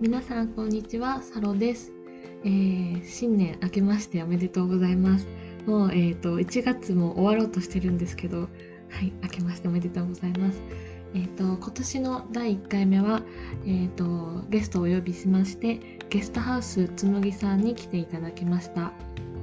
皆さんこんにちは、サロです。えー、新年明けましておめでとうございます。もう、えーと、1月も終わろうとしてるんですけど、はい、明けましておめでとうございます。えーと、今年の第1回目は、えーと、ゲストをお呼びしましてゲストハウスつむぎさんに来ていただきました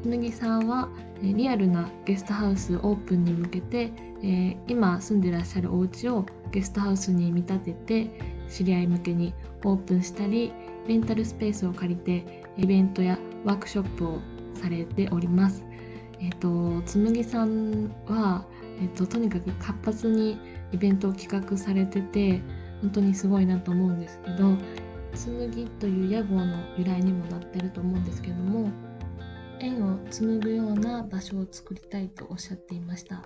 つむぎさんは、リアルなゲストハウスオープンに向けて、えー、今住んでらっしゃるお家をゲストハウスに見立てて知り合い向けにオープンしたりレンタルスペースを借りてイベントやワークショップをされております。えっ、ー、とつむぎさんは、えっ、ー、ととにかく活発にイベントを企画されてて本当にすごいなと思うんですけど紬という屋号の由来にもなってると思うんですけども縁を紡ぐような場所を作りたいとおっしゃっていました、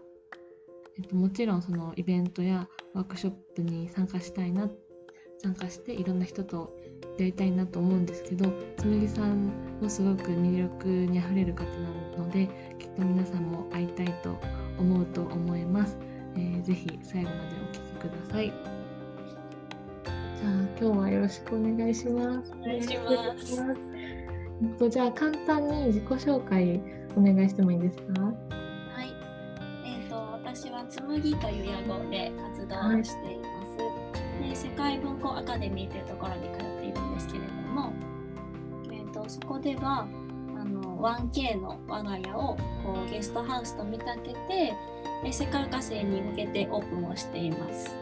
えっと、もちろんそのイベントやワークショップに参加したいな参加していろんな人とやりたいなと思うんですけど紬さんもすごく魅力にあふれる方なのできっと皆さんも会いたいと思うと思います、えー、ぜひ最後までお聴きください。じゃあ今日はよろしくお願いします。お願いします。えっとじゃあ簡単に自己紹介お願いしてもいいですか？はい。えっ、ー、と私は紬という屋号で活動しています、はいで世界文庫アカデミーというところに通っているんですけれども、えーと、そこではあの 1K の我が家をこうゲストハウスと見立ててで世界火星に向けてオープンをしています。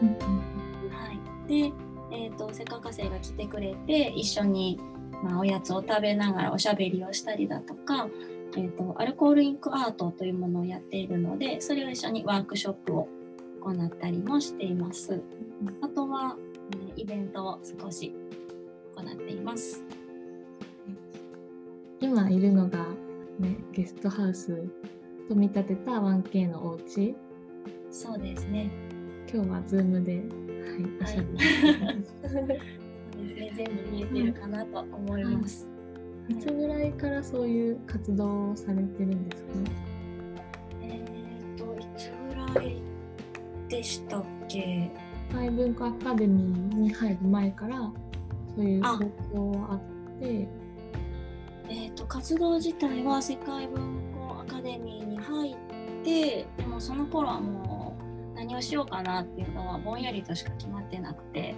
はい、で、えーと、世界火星が来てくれて一緒に、まあ、おやつを食べながらおしゃべりをしたりだとか、えーとアルコールインクアートというものをやっているのでそれを一緒にワークショップを行ったりもしています。あとは、イベントを少し行っています。今いるのが、ね、ゲストハウスと見立てた 1K のお家そうですね。今日はズームで、はい、はい、そうですね。全部見えてるかなと思います。いつぐらいからそういう活動をされてるんですかえでしたっけ？海文化アカデミーに入る前からそういう方向はあって。えーと、活動自体は世界文庫アカデミーに入ってでもその頃はもう何をしようかなっていうのはぼんやりとしか決まってなくて、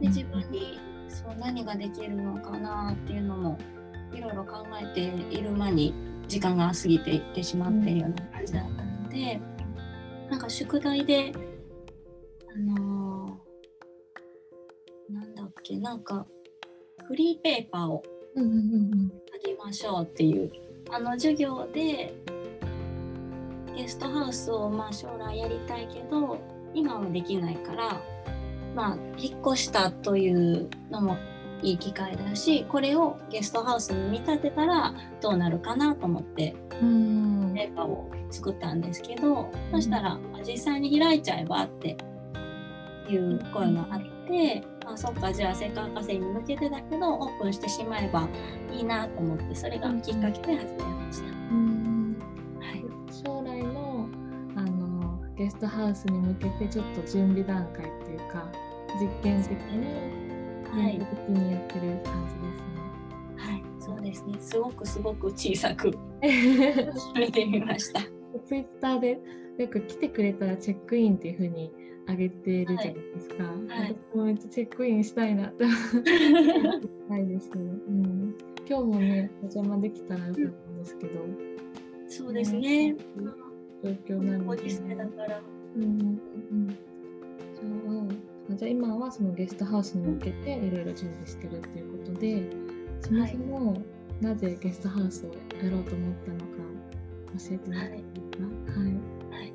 で自分にそう何ができるのかなっていうのもいろいろ考えている間に時間が過ぎていってしまっているような感じだったので、なんか宿題であのー、なんだっけなんかフリーペーパーをあげましょうっていう,、あの授業でゲストハウスをまあ将来やりたいけど今はできないからまあ引っ越したというのもいい機会だしこれをゲストハウスに見立てたらどうなるかなと思ってペーパーを作ったんですけどそしたら実際に開いちゃえばっていう声があって、あそっかじゃあ世界火星に向けてだけどオープンしてしまえばいいなと思ってそれがきっかけで始めました。はい、将来のあのゲストハウスに向けてちょっと準備段階っていうか実験的にはい的にやってる感じですね。はい、そうですね。すごくすごく小さく 見てみました。ツイッターでよく来てくれたらチェックインっていうふうに上げてるじゃないですか。はい、私もめっちゃチェックインしたいなって ないですけど、うん、今日もねお邪魔できたらよかったんですけど。そうですね。状況なので、ね。だから。うんうんじゃあじゃあ今はそのゲストハウスに向けていろいろ準備してるっていうことで、そもそもなぜゲストハウスをやろうと思ったのか教えてもらっていいですか。はい。はい。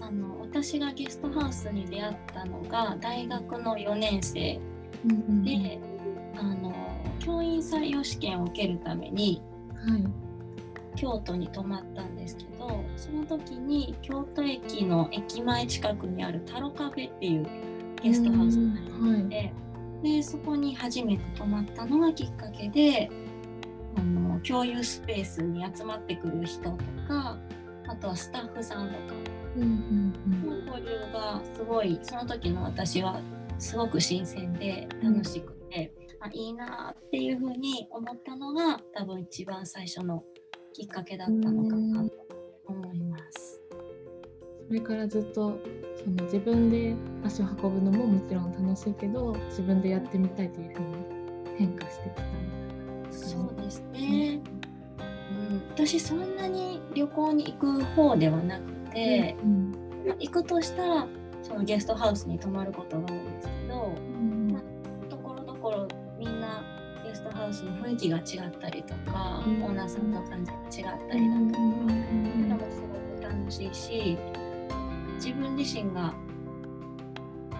あの私がゲストハウスに出会ったのが大学の4年生。で、うんうんうん、あの教員採用試験を受けるために、はい、京都に泊まったんですけどその時に京都駅の駅前近くにあるタロカフェっていうゲストハウスがありまして、はい、でそこに初めて泊まったのがきっかけであの共有スペースに集まってくる人とかあとはスタッフさんとか。うんうんうん、交流がすごいその時の私はすごく新鮮で楽しくて、あ、いいなっていうふうに思ったのが多分一番最初のきっかけだったのかなと思います。それからずっとその自分で足を運ぶのももちろん楽しいけど自分でやってみたいというふうに変化してきたそうですね、うん、私そんなに旅行に行く方ではなくて、うんまあ行くとしたらそのゲストハウスに泊まることが多いんですけどうんところどころみんなゲストハウスの雰囲気が違ったりとか、うん。オーナーさんの感じが違ったりだとか、そういうのもすごく楽しいし自分自身が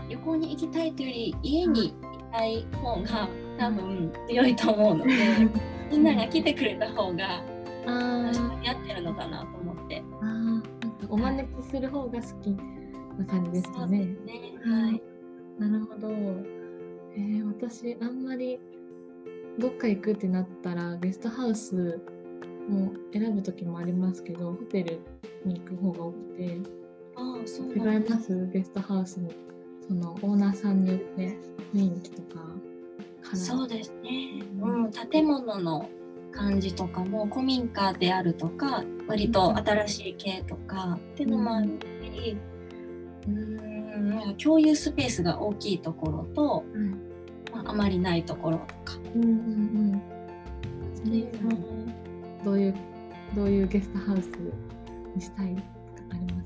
旅行に行きたいというより家にいたい方が多分強いと思うので みんなが来てくれた方があ私ーに合ってるのかなと思って。あーなんかお招きする方が好きな感じですかね。ね。はい。なるほど。えー、私あんまりどっか行くってなったらゲストハウスも選ぶ時もありますけどホテルに行く方が多くて。ああそう違ないますゲストハウスのそのオーナーさんによって雰囲気とかそうです建物の感じとかも古民家であるとか割と新しい系とかっていうのもあるし、うん、共有スペースが大きいところと、うん。まあ、あまりないところとか。うんうんうんどういうどういうゲストハウスにしたいとかありま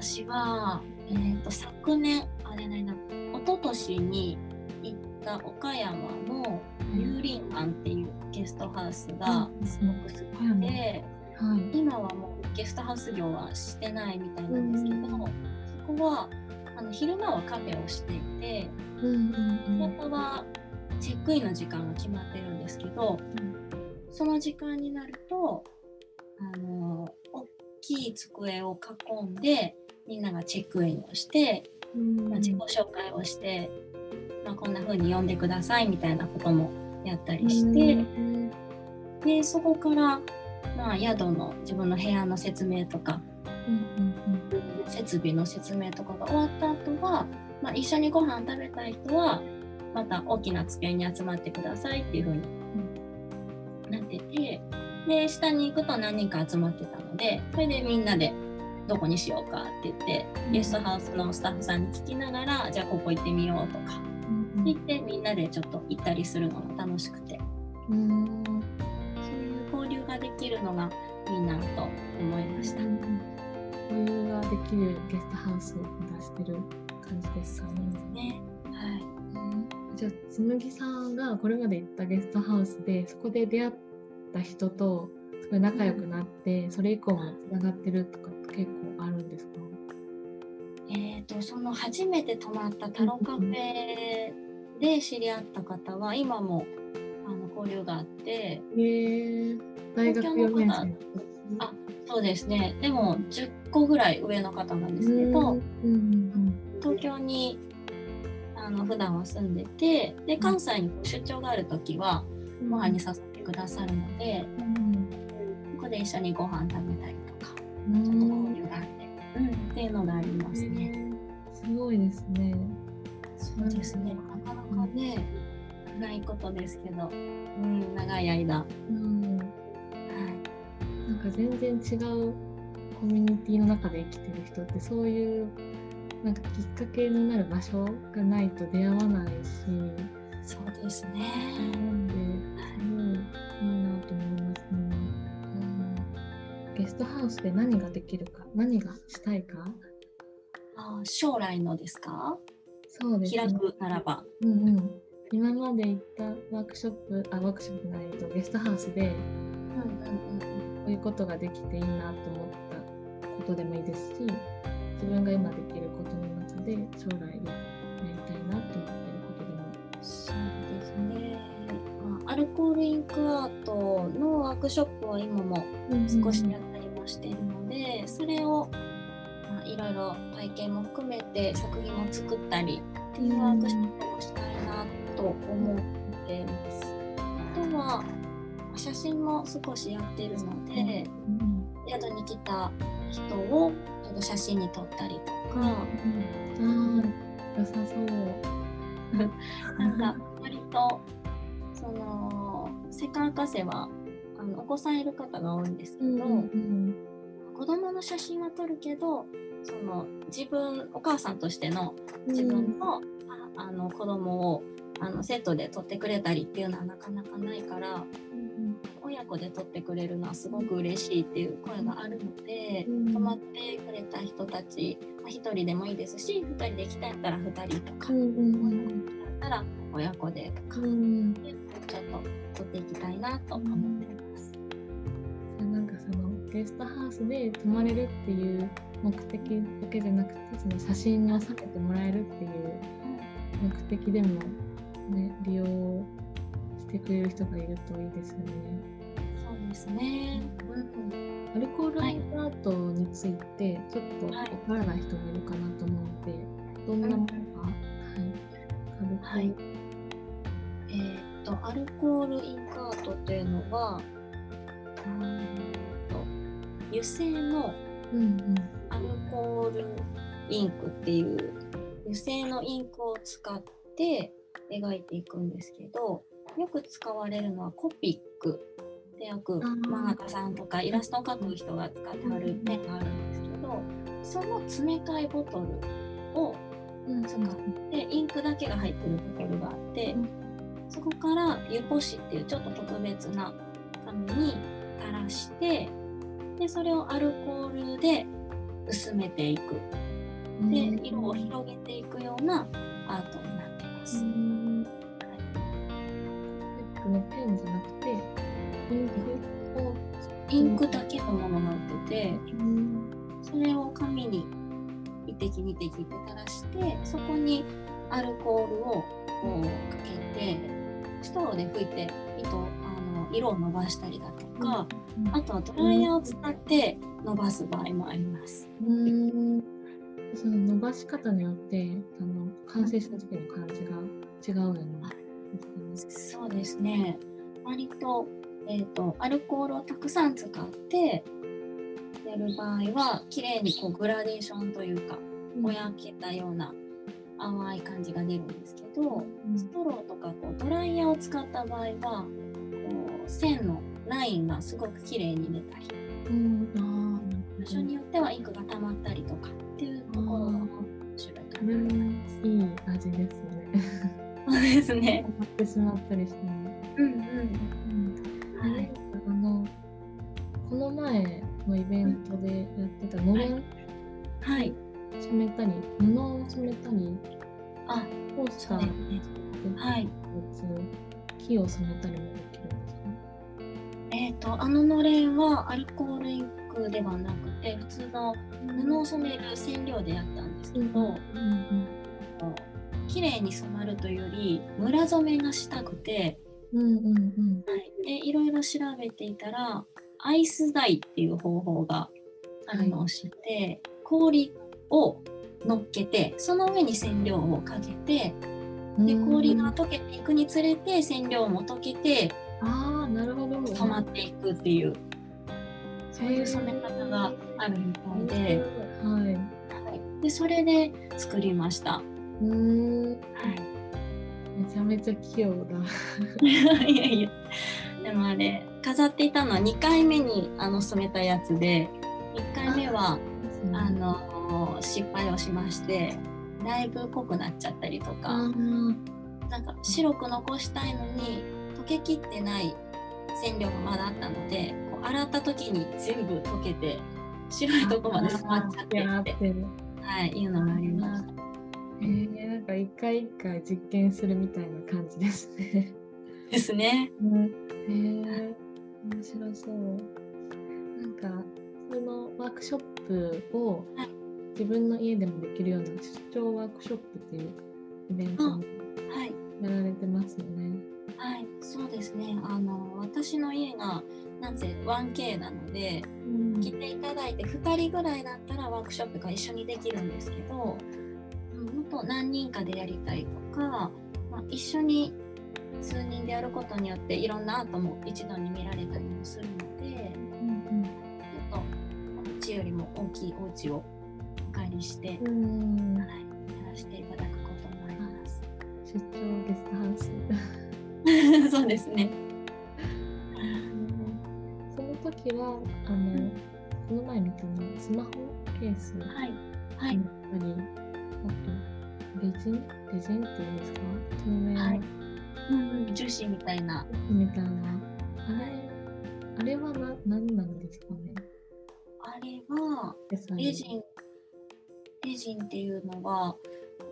す？私は、えー、と昨年あれないな一昨年に行った岡山の有林庵っていうゲストハウスがすごく好きで。はい。今はもうゲストハウス業はしてないみたいなんですけど、うんそこはあの昼間はカフェをしていてうんうん夜中はチェックインの時間が決まってるんですけど、その時間になるとあの大きい机を囲んでみんながチェックインをして、うんまあ、自己紹介をして、まあ、こんな風に呼んでくださいみたいなこともやったりして。うん。でそこから、まあ、宿の自分の部屋の説明とかうん設備の説明とかが終わった後は、まあ、一緒にご飯食べたい人はまた大きな机に集まってくださいっていう風になっててで下に行くと何人か集まってたのでそれでみんなでどこにしようかって言ってゲストハウスのスタッフさんに聞きながらじゃあここ行ってみようとかうん。言ってみんなでちょっと行ったりするのが楽しくて。うんそういう交流ができるのがいいなと思いました。交流ができるゲストハウスを出してる感じですかね。ね。はい。じゃあ紬さんがこれまで行ったゲストハウスでそこで出会った人とすごい仲良くなって、それ以降もつながってるとかって結構あるんですか？えー、とその初めて泊まったタロカフェで知り合った方は今もあの交流があってへえ大学4年生あそうですね。でも10個ぐらい上の方なんですけど、うんうん東京にあの普段は住んでてで関西に出張がある時はうん。ご飯に誘ってくださるので、うん。ここで一緒にご飯食べたりとかうん。ちょっと交流があって、うん、っていうのがありますね。すごいですね。そうですね。なかね、ないことですけど、うん、長い間。はうん、なんか全然違うコミュニティの中で生きてる人ってそういうなんかきっかけになる場所がないと出会わないし、そうですね。なんですごいいいなと思いますね。うん、ゲストハウスで何ができるか、何がしたいか、あ将来のですか？そうですね。開くならば。うんうん。今まで行ったワークショップ、あ、ワークショップないとゲストハウスでうんうんこういうことができていいなと思ったことでもいいですし、自分が今できることの中で将来やりたいなと思っていることでも。そうですね。まあアルコールインクアートのワークショップは今も少しやったりもしているので、それを、まあ、いろいろ体験も含めて作品を作ったりっていうワークショップをしたいなと思っています。あとは写真も少しやってるので、うん。宿に来た人をちょっと写真に撮ったりとか、ああ、良さそう。なんか割とその世界博士はあのお子さんいる方が多いんですけど、うん子供の写真は撮るけどその自分お母さんとしての自分の,、ああの子供をあのセットで撮ってくれたりっていうのはなかなかないから親子で撮ってくれるのはすごく嬉しいっていう声があるので、うん。泊まってくれた人たち、まあ、1人でもいいですし2人で行きたいったら2人とか、だったら親子でとか、ちょっと撮っていきたいなと思ってます。なんかそのゲストハウスで泊まれるっていう目的だけじゃなくてその写真に収めてもらえるっていう目的でも、ね、利用してくれる人がいるといいですよね。そうですね。うんアルコールインタートについてちょっとわはいからない人もいるかなと思うので、どんなものか、はい、はいえーっとアルコールインカートっていうのはうーんと油性のアルコールインクっていう油性のインクを使って描いていくんですけどよく使われるのはコピックでよく漫画家さんとかイラストを描く人が使ってはるペンがあるんですけどその詰め替えボトルをうん使ってインクだけが入ってるボトルがあってうん。そこから湯干しっていうちょっと特別な紙に垂らしてでそれをアルコールで薄めていく。うん。で色を広げていくようなアートになってまうす。んのペンじゃなくてインクをインクだけのものになっててうんそれを紙に1滴2滴って垂らしてそこにアルコールをこうかけてストローで拭いて糸あの色を伸ばしたりだとか、あとはドライヤーを使って伸ばす場合もあります。うんその伸ばし方によってあの完成した時の感じが違うよね。そうですね。割と,、えー、とアルコールをたくさん使ってやる場合は綺麗にこうグラデーションというかぼやけたような淡い感じが出るんですけどストローとかこうドライヤーを使った場合は線のラインがすごく綺麗に出たりうん、場所によってはインクが溜まったりとかっていうところが面白いかなと思います。いい味ですね。そうですね。溜まってしまったりしても。うんうん。うんはい。あのこの前のイベントでやってたのれんはい。染めたり、布を染めたり、あ、コースターね。はい。木を染めたりも。えっ、と、あののれんはアルコールインクではなくて、普通の布を染める染料でやったんですけど、うん綺麗に染まるというより、ムラ染めがしたくて、うんうんうんはい、でいろいろ調べていたら、アイスダイっていう方法があるのを知って、氷を乗っけて、その上に染料をかけて、うん。で氷があ溶けていくにつれて染料も溶けてあー、なるほど。染まっていくっていうそういう染め方があるみたいで,、はい。はい、でそれで作りました。うーん。はい、めちゃめちゃ器用だ。いやいやでもあれ飾っていたのは2回目にあの染めたやつで1回目はあの失敗をしましてだいぶ濃くなっちゃったりとあかーなんか白く残したいのに溶けきってない染料がまだあったのでこう洗った時に全部溶けて白いとこまで染まっちゃってやって。はい、いうのがありました。えー、なんか一回一回実験するみたいな感じですね。ですね。へえ面白そう。なんかそのワークショップをはい自分の家でもできるような出張ワークショップっていうイベントもはい、やられてますよね。はい、そうですね。あの私の家がなんせ 1K なのでうん来ていただいて2人ぐらいだったらワークショップが一緒にできるんですけどもっと何人かでやりたいとか、まあ、一緒に数人でやることによっていろんなアートも一度に見られたりもするのでうんちょっとうちよりも大きいお家をお借りして、うんうんはい、やらせていただくこともあります。出張ゲストハウス。そうですね。その時はあのこの前見たのスマホケース。はい。はい。やっぱりあとレジンレジンっていうんですか？透明の、はい。うんうん、樹脂みたいな。みたいな。あれあれはな何なんですかね？あれは、レジン、レジンっていうのは、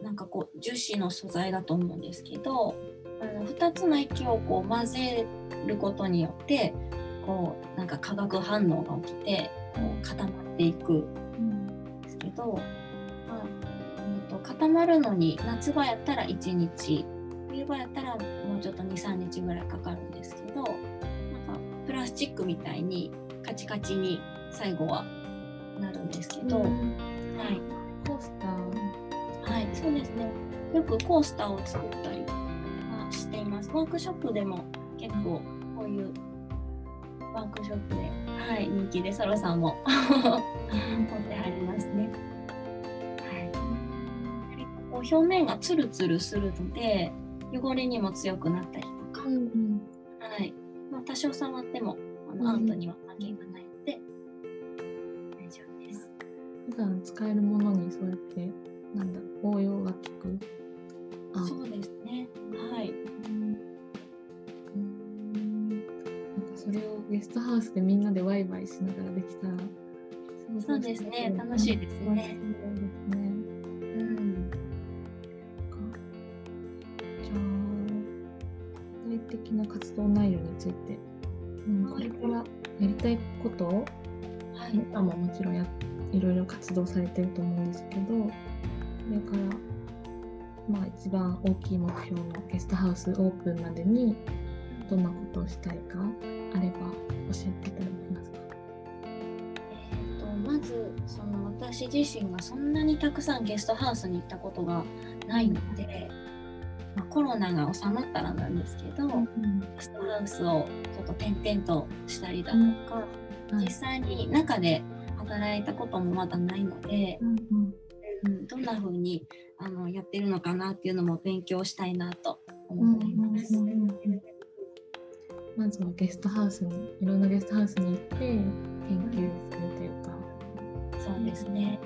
なんかこう樹脂の素材だと思うんですけど、2つの液をこう混ぜることによって、こうなんか化学反応が起きて、こう固まっていくうんですけど、まあうん、と固まるのに夏場やったら1日冬場やったらもうちょっと23日ぐらいかかるんですけどなんかプラスチックみたいにカチカチに最後はなるんですけど、はい、コースター。はい、そうですね。よくコースターを作ったりはしていますワークショップでも結構こういうワークショップで、はい、人気でソロさんも持ってはりますね。はい。こう表面がツルツルするので汚れにも強くなったりとか、うんうんはい。まあ、多少触ってもあうんのアウトには関係がないので、大丈夫です。普段使えるものにそうやってなんだ応用が効くゲストハウスでみんなでワイワイしながらできた。らそうですね。楽しいですね。うん。じゃあ具体的な活動内容について、うん、これからやりたいこと？をはい。今ももちろんやいろいろ活動されてると思うんですけど。これからまあ一番大きい目標のゲストハウスオープンまでにどんなことをしたいかあれば教えていただけますか？えー、とまずその私自身がそんなにたくさんゲストハウスに行ったことがないので、まあ、コロナが収まったらなんですけど、ゲストハウスをちょっと転々としたりだとか、実際に中で働いたこともまだないので、うんうん。うん、どんな風にあのやってるのかなっていうのも勉強したいなと思っています。うんうんうんまずはゲストハウスにいろんなゲストハウスに行って研究するというか。そうですね。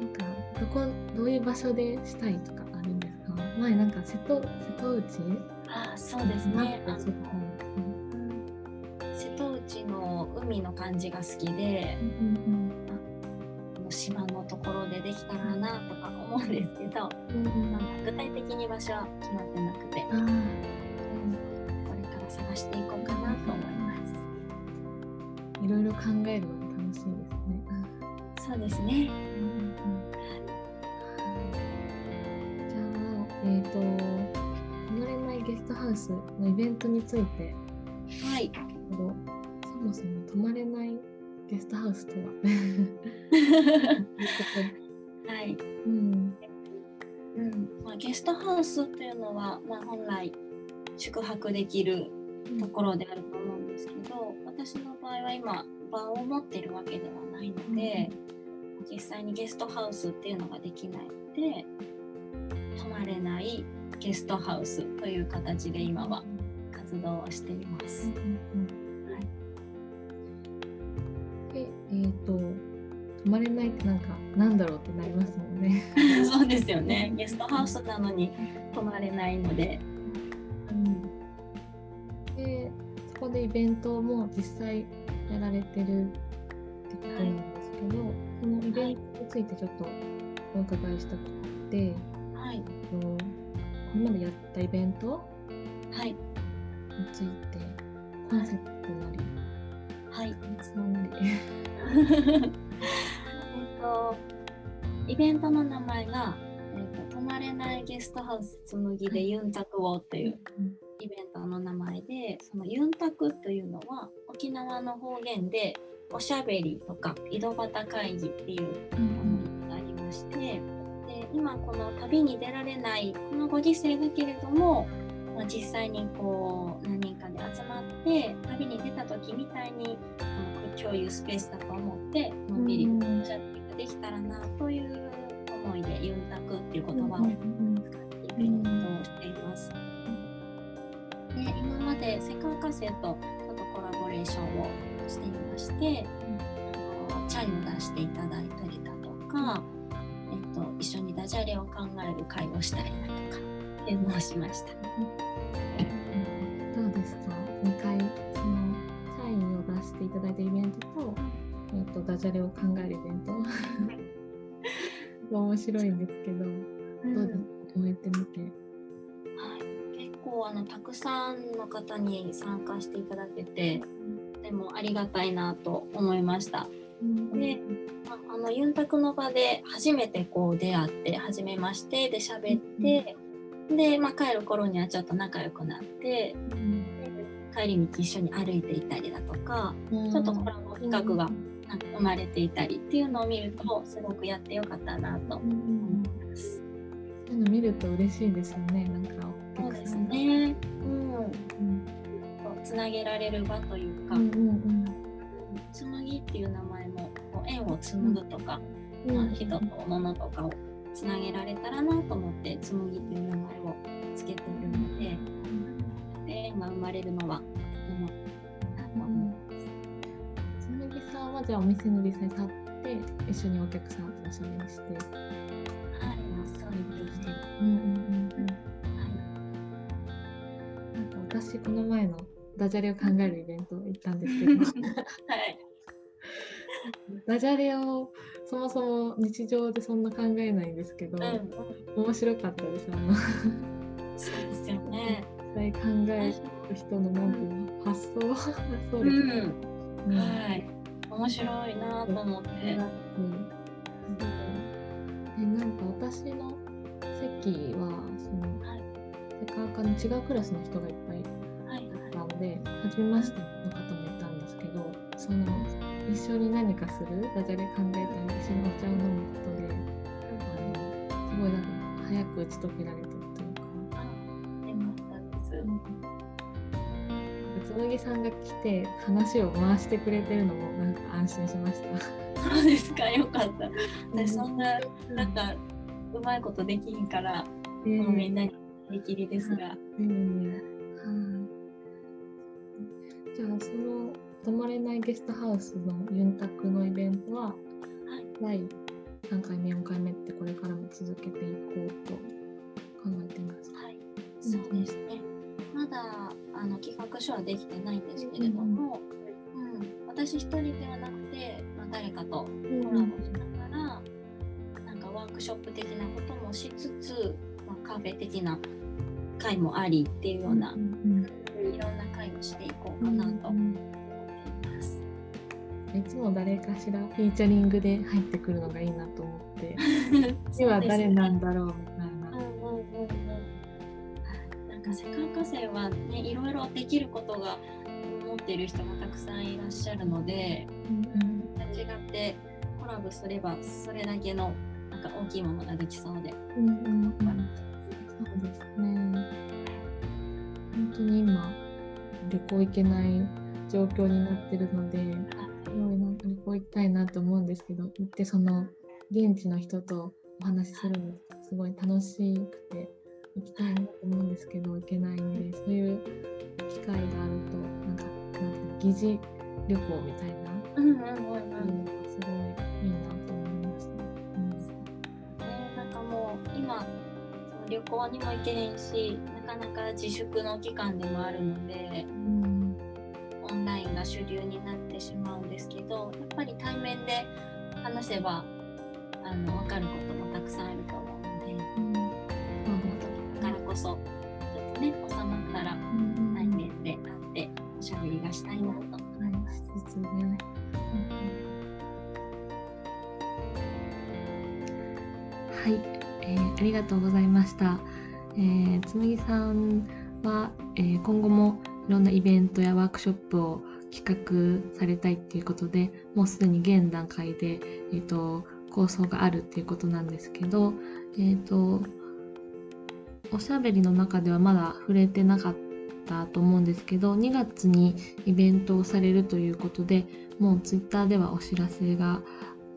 なんかどこどういう場所でしたいとかあるんですか？前なんか瀬戸瀬戸内？あそうですね。瀬戸内の海の感じが好きで、うんあの島のところでできたらなとか思うんですけど、うんうん。まあ具体的に場所は決まってなくて、していこうかなと思います。いろいろ考えるのが楽しいですね。そうですね。じゃあ、えっ、と、泊まれないゲストハウスのイベントについて、はい。そもそも泊まれないゲストハウスとは はい。うん、うんまあ、ゲストハウスっていうのは、まあ、本来宿泊できるところであると思うんですけど私の場合は今場を持ってるわけではないので、実際にゲストハウスっていうのができないので泊まれないゲストハウスという形で今は活動をしています。はい。で、えっ、と、泊まれないってなんか、なんだろうってなりますもんね。そうですよね。ゲストハウスなのに泊まれないので、ベントも実際やられてるってことなんですけど、そのイベントについてちょっとお伺いしたくて、はい。えっとこれまでやったイベントはい。について、コンセプトなり、はい。感想なり。えっと、イベントの名前が、えっと、泊まれないゲストハウス紬でユンタクをっていうイベントの名前で、そのユンタクというのは沖縄の方言でおしゃべりとか井戸端会議っていうものがありまして、で今この旅に出られないこのご時世だけれども、まあ、実際にこう何人かで集まって旅に出た時みたいに共有スペースだと思ってのんびりおしゃべりができたらなという思いでユンタクっていう言葉を使ってイベントをしています。なでセカカセとちょっとコラボレーションをしていまして、あのチャイを出していただいたりだとか、えっと、一緒にダジャレを考える会をしたりだとかっていうのをしました。どうですか？2回その社員を出していただいたイベントと,、えっとダジャレを考えるイベント。面白いんですけど、どうです？か終えてみて。構あのたくさんの方に参加していただけて、でもありがたいなと思いました。で、まあのユンタクの場で初めてこう出会って初めましてで喋って、で、まあ、帰る頃にはちょっと仲良くなって、帰り道一緒に歩いていたりだとか、ちょっとコラボ企画がなんか生まれていたりっていうのを見るとすごくやってよかったなと思います。見ると嬉しいですよねなん。かそうですね。うん。うん、つなげられる場というか、うんうんうんつむぎっていう名前もこう縁を紡ぐとか、うん、まあ、人と物とかをつなげられたらなと思って紡ぎっていう名前をつけているので、うん、で縁が生まれるのはとてもなと思います。つむぎさんはじゃあお店に実際立って一緒にお客さんとおしゃべりして。この前のダジャレを考えるイベント行ったんですけど、はい、ダジャレをそもそも日常でそんな考えないんですけど、うん、面白かったですあの。そうですよね。実際考える人のなんていうの発想発想力、うん。うん、はい。面白いなと思って、うん、でなんか私の席はその、はい、セカーカの違うクラスの人がいっぱいで初めましての方もいたんですけどその一緒に何かする？ダジャレ考えたり一緒にお茶を飲むことであのすごいなんか早く打ち解けられたというか。紬さんが来て話を回してくれてるのもなんか安心しました。そうですか、よかった。私そんななんかうまいことできんから、えー、もうみんなにできりですが。えーじゃ泊まれないゲストハウスのユンタクのイベントは、はい、第3回目4回目ってこれからも続けていこうと考えています。はい、そうですね。まだあの企画書はできてないんですけれども、うん、うん、私一人ではなくて、まあ、誰かとコラボしながら、うん、なんかワークショップ的なこともしつつ、まあ、カフェ的な会もありっていうような、うん、いろんな会をしていこうかなと。いつも誰かしらフィーチャリングで入ってくるのがいいなと思って 今は誰なんだろうみたいな。なんかセカンド生はねいろいろできることが持っている人がたくさんいらっしゃるので、うんうん、違ってコラボすればそれだけのなんか大きいものができそうで。うんうんうん、そうですね。本当に今旅行行けない状況になってるのですごいなんか旅行行きたいなと思うんですけど行ってその現地の人とお話しするのすごい楽しくて行きたいなと思うんですけど行けないんでそういう機会があるとなんかなんか疑似旅行みたいな、うんうんうんうん、すごいいいなと思いました。うん、なんかもう今旅行にも行けへんしなかなか自粛の期間でもあるので、うん、オンラインが主流になっですけどやっぱり対面で話せばあの分かることもたくさんあると思うので、うん、その時だからこそちょっとね収まったら対面で会っておしゃべりがしたいなと思います。うん、ねはいえー、ありがとうございました。えー、つむぎさんは、えー、今後もいろんなイベントやワークショップを企画されたいっていうことでもうすでに現段階で、えーと、構想があるっていうことなんですけど、えーと、おしゃべりの中ではまだ触れてなかったと思うんですけど2月にイベントをされるということでもう Twitter ではお知らせが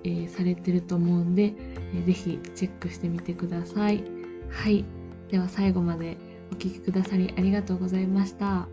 えー、されてると思うんで、えー、ぜひチェックしてみてください。はい。では最後までお聴きくださりありがとうございました。